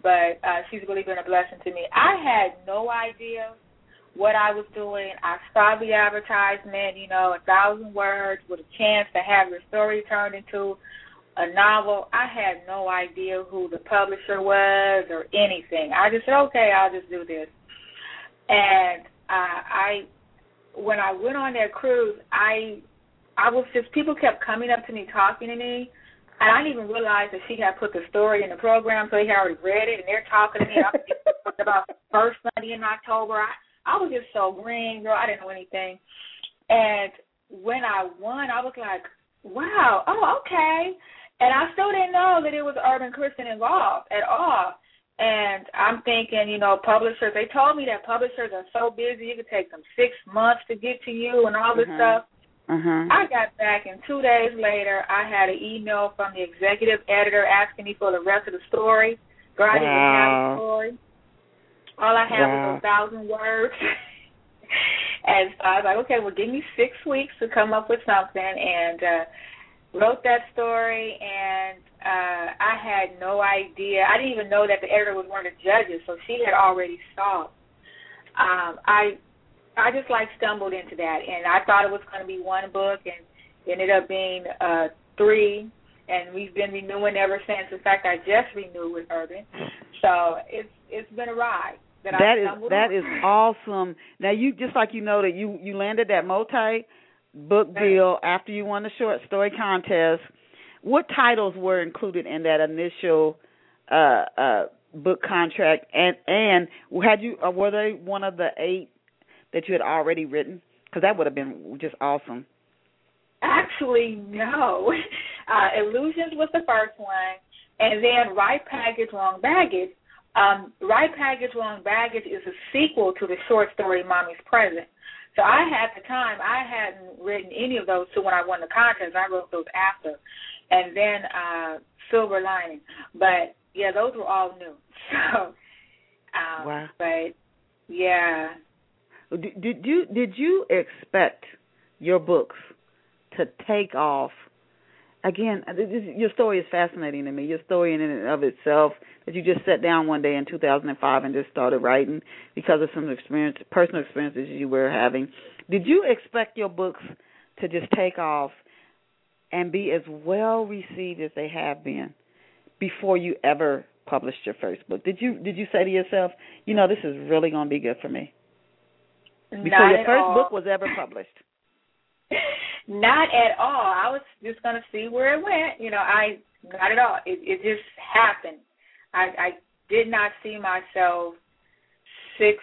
But uh, she's really been a blessing to me. I had no idea what I was doing. I saw the advertisement, you know, a thousand words with a chance to have your story turned into a novel. I had no idea who the publisher was or anything. I just said, okay, I'll just do this. And uh, I, when I went on that cruise, I, I was just people kept coming up to me, talking to me. And I didn't even realize that she had put the story in the program, so they had already read it, and they're talking to me about first Sunday in October. I, I was just so green, girl. I didn't know anything. And when I won, I was like, wow, oh, okay. And I still didn't know that it was Urban Christian involved at all. And I'm thinking, you know, publishers, they told me that publishers are so busy, it could take them six months to get to you and all this mm-hmm. stuff. Mm-hmm. I got back, and two days later, I had an email from the executive editor asking me for the rest of the story. Girl, I didn't have the story. All I have wow. was a thousand words. and so I was like, okay, well, give me six weeks to come up with something, and uh, wrote that story. And uh, I had no idea. I didn't even know that the editor was one of the judges, so she had already saw. Um, I I just like stumbled into that, and I thought it was going to be one book, and ended up being uh, three and we've been renewing ever since. In fact, I just renewed with Urban, so it's it's been a ride. That, that is that is awesome. Now you just like you know that you you landed that multi book deal after you won the short story contest. What titles were included in that initial uh uh book contract? And and had you or were they one of the eight that you had already written? Because that would have been just awesome. Actually no. Uh illusions was the first one and then right package wrong baggage um, right Package, Wrong Baggage is a sequel to the short story Mommy's Present. So I had the time, I hadn't written any of those two when I won the contest. I wrote those after. And then uh, Silver Lining. But yeah, those were all new. So, um, wow. but yeah. Did, did you did you expect your books to take off again, uh, this, your story is fascinating to me. Your story in and of itself that you just sat down one day in 2005 and just started writing because of some experience, personal experiences you were having. Did you expect your books to just take off and be as well received as they have been before you ever published your first book? Did you did you say to yourself, you know, this is really going to be good for me? Before Not your first all. book was ever published. Not at all. I was just gonna see where it went. You know, I not at all. It it just happened. I I did not see myself six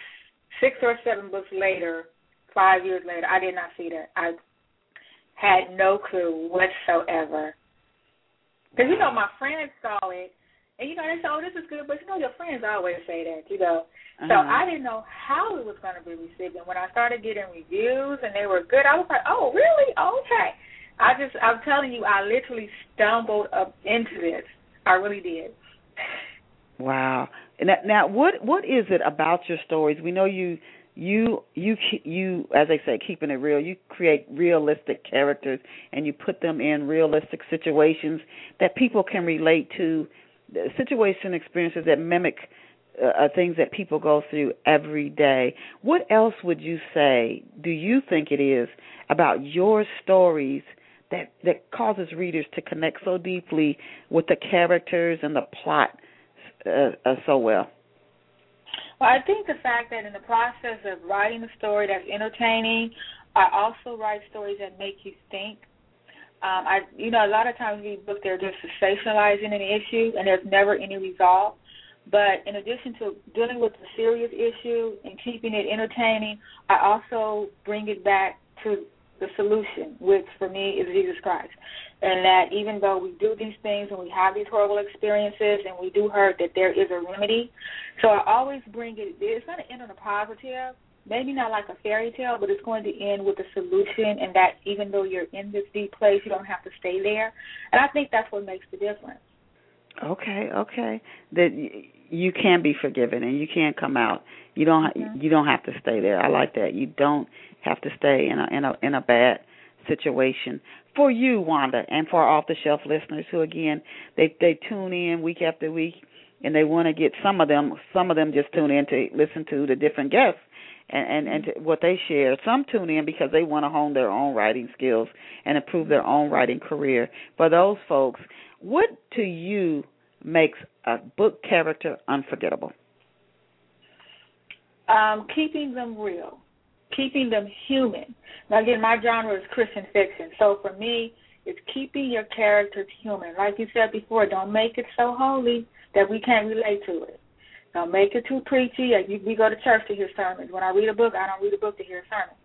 six or seven books later, five years later. I did not see that. I had no clue whatsoever. Because you know my friends saw it, and you know they said, "Oh, this is good," but you know your friends always say that, you know. So Uh-huh. I didn't know how it was going to be received, and when I started getting reviews and they were good, I was like, "Oh, really? Okay." I just, I'm telling you, I literally stumbled up into this. I really did. Wow. Now, now, what what is it about your stories? We know you you you you as they say keeping it real. You create realistic characters and you put them in realistic situations that people can relate to, situation experiences that mimic uh, uh, things that people go through every day. What else would you say? Do you think it is about your stories? That, that causes readers to connect so deeply with the characters and the plot uh, uh, so well. Well, I think the fact that in the process of writing a story that's entertaining, I also write stories that make you think. Um, I, you know, a lot of times we book they're just sensationalizing an issue, and there's never any resolve. But in addition to dealing with the serious issue and keeping it entertaining, I also bring it back to the solution, which for me is Jesus Christ. And that even though we do these things and we have these horrible experiences and we do hurt, that there is a remedy. So I always bring it, it's going to end on a positive, maybe not like a fairy tale, but it's going to end with a solution and that even though you're in this deep place, you don't have to stay there. And I think that's what makes the difference. Okay, okay. That you can be forgiven and you can come out. You don't Mhm. you don't have to stay there. I like that. You don't have to stay in a in a in a bad situation. For you, Wanda, and for off the shelf listeners who again they they tune in week after week and they want to get some of them some of them just tune in to listen to the different guests and and, and to what they share. Some tune in because they want to hone their own writing skills and improve their own writing career. For those folks, what to you makes a book character unforgettable? Um, keeping them real, keeping them human. Now, again, my genre is Christian fiction, so for me, it's keeping your characters human. Like you said before, don't make it so holy that we can't relate to it. Don't make it too preachy. Like you, we go to church to hear sermons. When I read a book, I don't read a book to hear a sermon.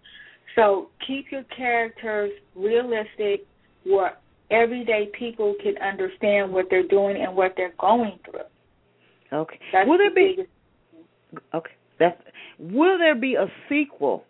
So keep your characters realistic, where everyday people can understand what they're doing and what they're going through. Okay. That's will there the be biggest okay? That's will there be a sequel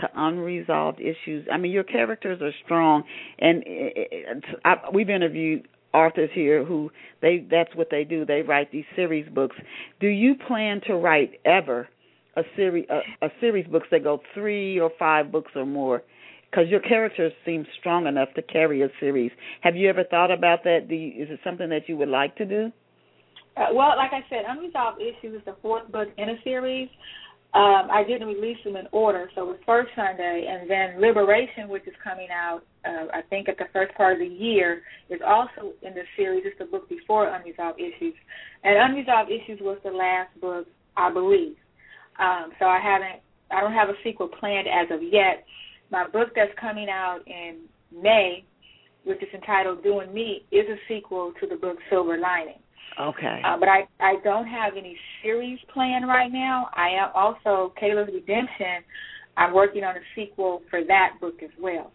to unresolved issues? I mean, your characters are strong, and it, it, I, we've interviewed authors here who they that's what they do. They write these series books. Do you plan to write ever a series a, a series books that go three or five books or more? Because your characters seem strong enough to carry a series. Have you ever thought about that? Do you, is it something that you would like to do? Uh, well, like I said, Unresolved Issues is the fourth book in a series. Um, I didn't release them in order, so it was first Sunday, and then Liberation, which is coming out, uh, I think, at the first part of the year, is also in the series. It's the book before Unresolved Issues, and Unresolved Issues was the last book, I believe. Um, so I haven't, I don't have a sequel planned as of yet. My book that's coming out in May, which is entitled "Doing Me," is a sequel to the book Silver Lining. Okay. Uh, but I I don't have any series planned right now. I am also Kayla's Redemption. I'm working on a sequel for that book as well.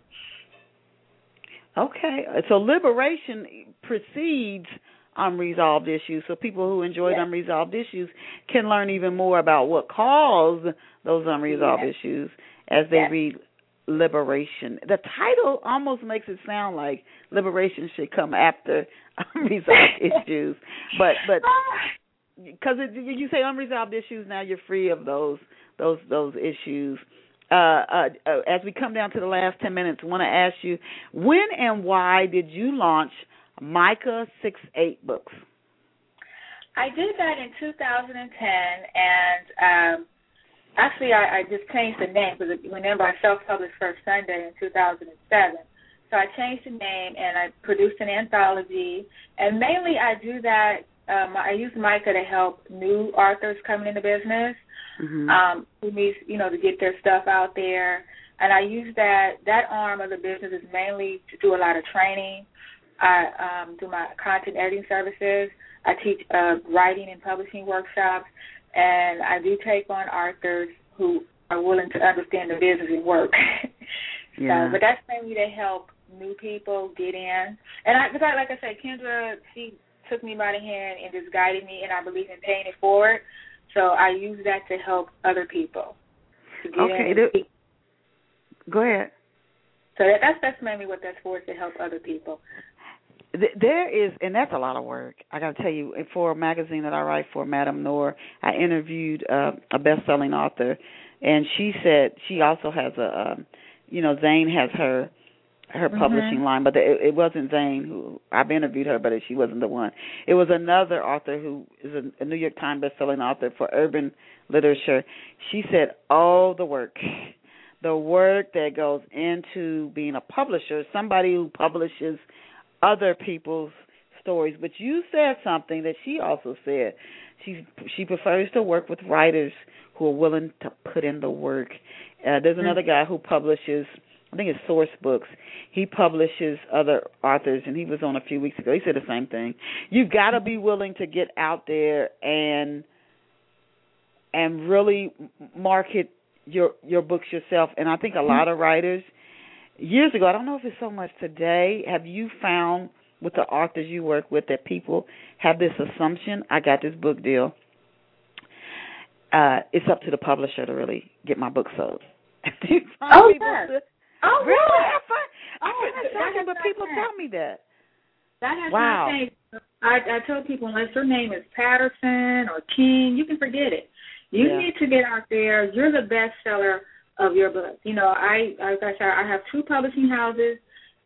Okay, so liberation precedes unresolved issues. So people who enjoyed Yes. unresolved issues can learn even more about what caused those unresolved Yes. issues as they Yes. read liberation. The title almost makes it sound like liberation should come after unresolved issues, but but because you say unresolved issues, now you're free of those those those issues. Uh, uh, uh, as we come down to the last ten minutes, I want to ask you when and why did you launch Micah Six Eight Books? I did that in 2010, and um, actually I, I just changed the name because remember I self-published First Sunday in 2007. So I changed the name and I produced an anthology, and mainly I do that um, I use Micah to help new authors coming into business Mm-hmm. um, who needs, you know, to get their stuff out there. And I use that that arm of the business is mainly to do a lot of training. I um, do my content editing services. I teach uh, writing and publishing workshops, and I do take on authors who are willing to understand the business and work. Yeah. so, but that's mainly to help new people get in. And I, because I, like I said, Kendra, she took me by the hand and just guided me, and I believe in paying it forward. So I use that to help other people. To get Okay, in the- Go ahead. so that, that's that's mainly what that's for, is to help other people. Th- There is, and that's a lot of work. I got to tell you, for a magazine that I write for, Madame Noire, I interviewed uh, a best-selling author, and she said she also has a, um, you know, Zane has her her Mhm. publishing line, but it, it wasn't Zane who I've interviewed her, but she wasn't the one. It was another author who is a, a New York Times best-selling author for urban literature. She said all the work, the work that goes into being a publisher, somebody who publishes other people's stories. But you said something that she also said. She she prefers to work with writers who are willing to put in the work. Uh, there's another guy who publishes. I think it's Source Books. He publishes other authors, and he was on a few weeks ago. He said the same thing. You've got to be willing to get out there and and really market your your books yourself. And I think a lot of writers years ago, I don't know if it's so much today, have you found with the authors you work with that people have this assumption, I got this book deal. Uh, it's up to the publisher to really get my book sold. Do you find Oh, people yes. to- Oh, really? yeah. I find, I Oh, find that that shocking, but people tell me that. That has Wow. not changed. I, I tell people unless your name is Patterson or King, you can forget it. You Yeah. need to get out there. You're the best seller of your book. You know, I like I said, I have two publishing houses,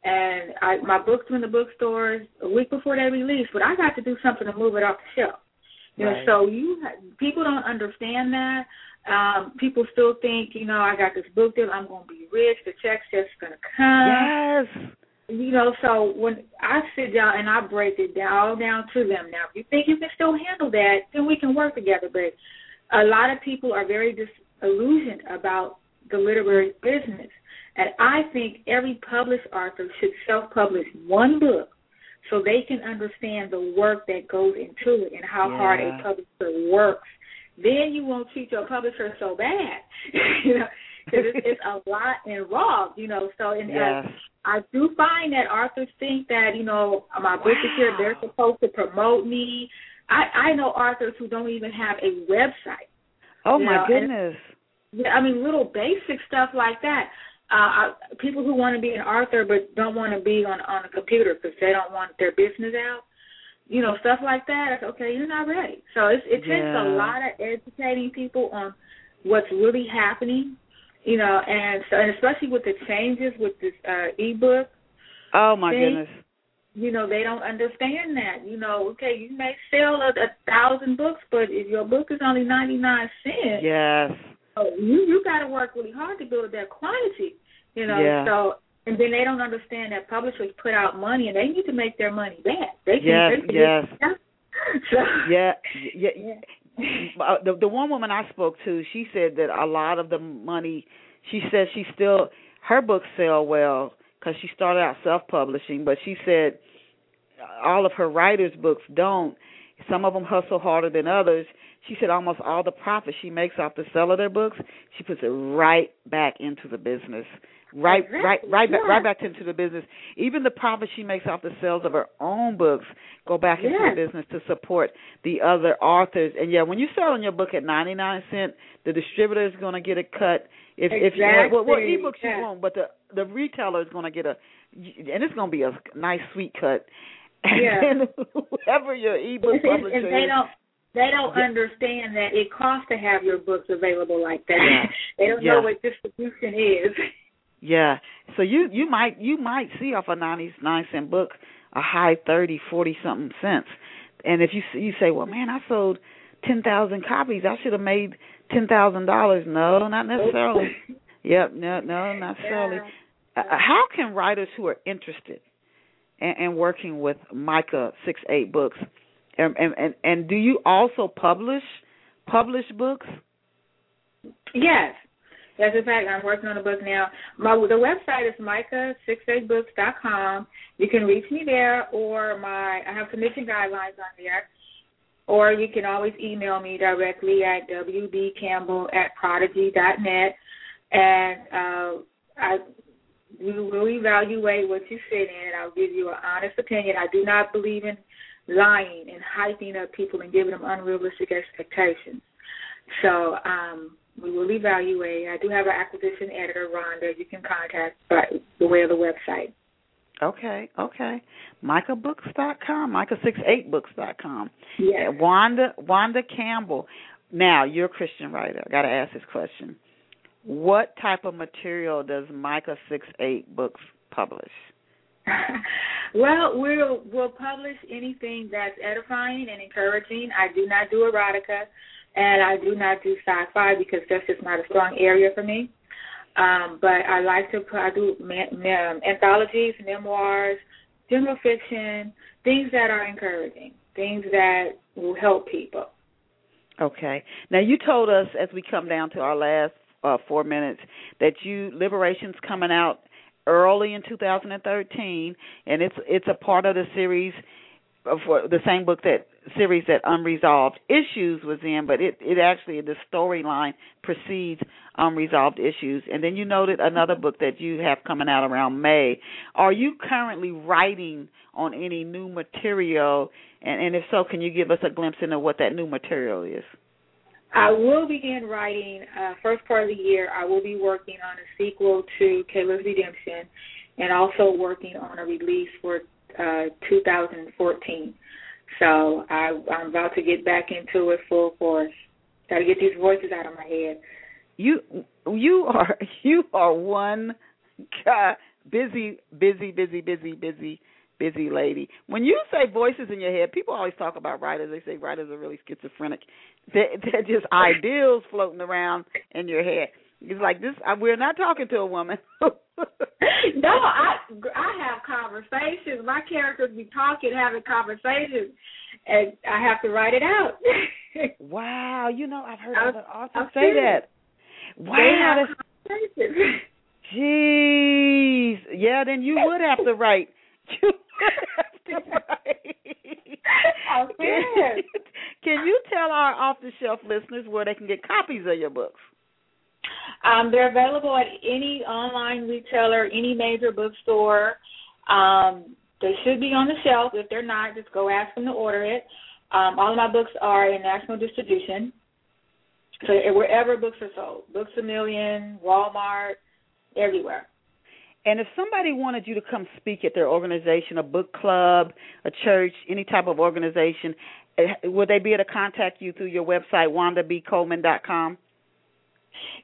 and I my books are in the bookstores a week before they release. But I got to do something to move it off the shelf. You know, so you people don't understand that. Um, people still think, you know, I got this book deal. I'm going to be rich. The check's just going to come yes. you know, so when I sit down and I break it down all down to them. Now, if you think you can still handle that, then we can work together. But a lot of people are very disillusioned about the literary business, and I think every published author should self-publish one book so they can understand the work that goes into it and how hard a publisher works. Then you won't treat your publisher so bad, you know, because it's, it's a lot involved, you know. So, and uh, Yes. I do find that authors think that you know my book is here. They're supposed to promote me. I I know authors who don't even have a website. Oh my know, goodness. Yeah, I mean little basic stuff like that. Uh, I, people who want to be an author but don't want to be on on a computer because they don't want their business out. You know stuff like that. It's okay. You're not ready. So it's, it takes Yeah. a lot of educating people on what's really happening. You know, and so and especially with the changes with this uh, ebook Oh my See? goodness. you know they don't understand that you know okay you may sell a, a thousand books but if your book is only ninety nine cents Yes. You you got to work really hard to build that quantity you know Yeah. so and then they don't understand that publishers put out money and they need to make their money back they can, Yes, they yes. so Yeah, yeah. Uh, the the one woman I spoke to, she said that a lot of the money. She said she still her books sell well because she started out self publishing, but she said all of her writers' books don't. Some of them hustle harder than others. She said almost all the profit she makes off the sale of their books, she puts it right back into the business. Right, right, Exactly, right back, yeah. right back into the business. Even the profit she makes off the sales of her own books go back into the business to support the other authors. And yeah, when you're selling your book at ninety nine cent, the distributor is going to get a cut. If if you want, well, well, Exactly, ebooks yeah. you won't, but the the retailer is going to get a, and it's going to be a nice sweet cut. And Yeah. whoever your ebook and, and publisher they is, don't they don't Yeah. understand that it costs to have your books available like that Yeah. they don't Yeah. know what distribution is Yeah. So you you might you might see off a ninety nine cent book a high thirty forty something cents, and if you you say, well, man, I sold ten thousand copies, I should have made ten thousand dollars. No, not necessarily. Yep. No, no, not necessarily. Yeah. Uh, how can writers who are interested in, in working with Micah Six Eight Books And, and and do you also publish publish books? Yes. Yes, in fact, I'm working on a book now. My the website is micah68books.com. You can reach me there, or my I have submission guidelines on there, or you can always email me directly at wbcampbell at prodigy.net, and uh, I we will evaluate what you sit in. I'll give you an honest opinion. I do not believe in lying and hyping up people and giving them unrealistic expectations. So um, we will evaluate. I do have an acquisition editor, Rhonda. You can contact by the way of the website. Okay, okay. MicahBooks.com, Micah68books.com. Yes. Wanda Wanda Campbell. Now, you're a Christian writer. I got to ask this question. What type of material does Micah 68 Books publish? well, we'll we'll publish anything that's edifying and encouraging. I do not do erotica, and I do not do sci-fi because that's just not a strong area for me. Um, but I like to I do anthologies, memoirs, general fiction, things that are encouraging, things that will help people. Okay. Now you told us as we come down to our last uh, four minutes that you Liberation's coming out early in 2013, and it's it's a part of the series for the same book that series that Unresolved Issues was in, but it it actually the storyline precedes Unresolved Issues. And then you noted another book that you have coming out around May. Are you currently writing on any new material? And, and if so, can you give us a glimpse into what that new material is? I will begin writing uh, first part of the year. I will be working on a sequel to Kayla's Redemption, and also working on a release for uh, 2014. So I, I'm about to get back into it full force. Got to get these voices out of my head. You you are you are one God, busy busy busy busy busy busy lady. When you say voices in your head, people always talk about writers. They say writers are really schizophrenic. They're, they're just ideals floating around in your head. It's like this. I, We're not talking to a woman. no, I I have conversations. My characters be talking, having conversations, and I have to write it out. wow, you know I've heard other authors say that. Wow, Conversations. Jeez, yeah. Then you would have to write. You would have to write. Can you tell our off the shelf listeners where they can get copies of your books? Um, they're available at any online retailer, any major bookstore. Um, they should be on the shelf. If they're not, just go ask them to order it. Um, all of my books are in national distribution. So wherever books are sold, Books a Million, Walmart, everywhere. And if somebody wanted you to come speak at their organization, a book club, a church, any type of organization, eh, would they be able to contact you through your website, wandabcoleman.com?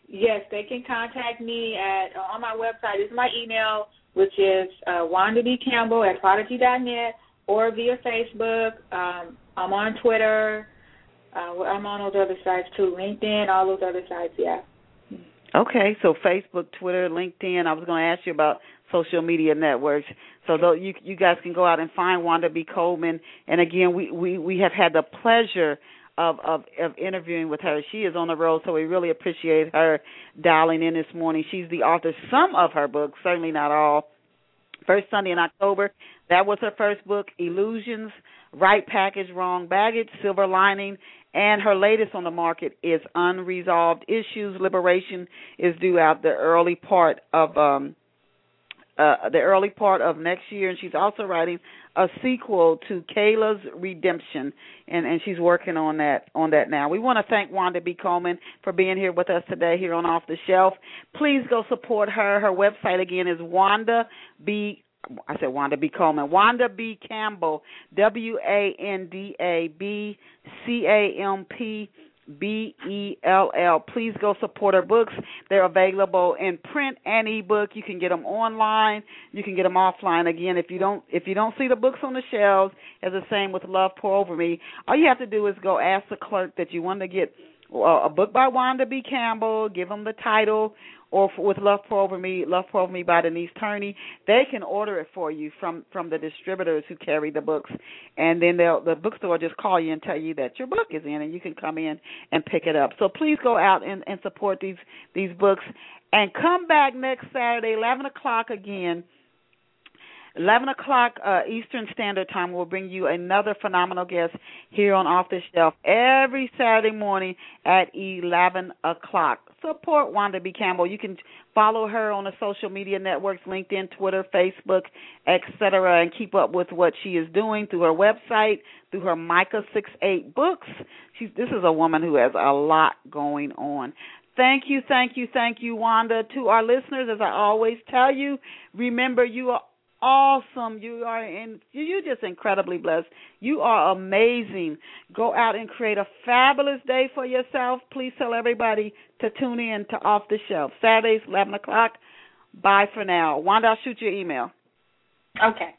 Yes, they can contact me at uh, on my website. Is my email, which is uh, Wanda at prodigy.net, or via Facebook. Um, I'm on Twitter. Uh, I'm on those other sites too, LinkedIn, all those other sites. Yeah. Okay, so Facebook, Twitter, LinkedIn. I was going to ask you about social media networks. So though you you guys can go out and find Wanda B. Coleman. And again, we we we have had the pleasure of, of of interviewing with her. She is on the road, so we really appreciate her dialing in this morning. She's the author of some of her books, certainly not all. First Sunday in October, that was her first book, Illusions, Right Package, Wrong Baggage, Silver Lining, and her latest on the market is Unresolved Issues. Liberation is due out the early part of um uh, the early part of next year, and she's also writing a sequel to Kayla's Redemption, and and she's working on that on that now. We want to thank Wanda B. Coleman for being here with us today here on Off the Shelf. Please go support her. Her website again is Wanda B. I said Wanda B. Coleman. Wanda B. Campbell. W A N D A B C A M P B E L L. Please go support her books. They're available in print and ebook. You can get them online. You can get them offline. Again, if you don't if you don't see the books on the shelves, as the same with Love Pour Over Me, all you have to do is go ask the clerk that you want to get uh, a book by Wanda B. Campbell, give them the title, or with Love Pour Over Me, Love Pour Over Me by Denise Turney, they can order it for you from from the distributors who carry the books, and then they'll the bookstore will just call you and tell you that your book is in, and you can come in and pick it up. So please go out and, and support these these books, and come back next Saturday, eleven o'clock again 11 o'clock uh, Eastern Standard Time will bring you another phenomenal guest here on Off the Shelf every Saturday morning at 11 o'clock. Support Wanda B. Campbell. You can follow her on the social media networks LinkedIn, Twitter, Facebook, etc., and keep up with what she is doing through her website, through her Micah six eight books. She's, this is a woman who has a lot going on. Thank you, thank you, thank you, Wanda. To our listeners, as I always tell you, remember you are awesome. You are in you're just incredibly blessed. You are amazing. Go out and create a fabulous day for yourself. Please tell everybody to tune in to Off the Shelf. Saturdays, eleven o'clock. Bye for now. Wanda, I'll shoot your email. Okay.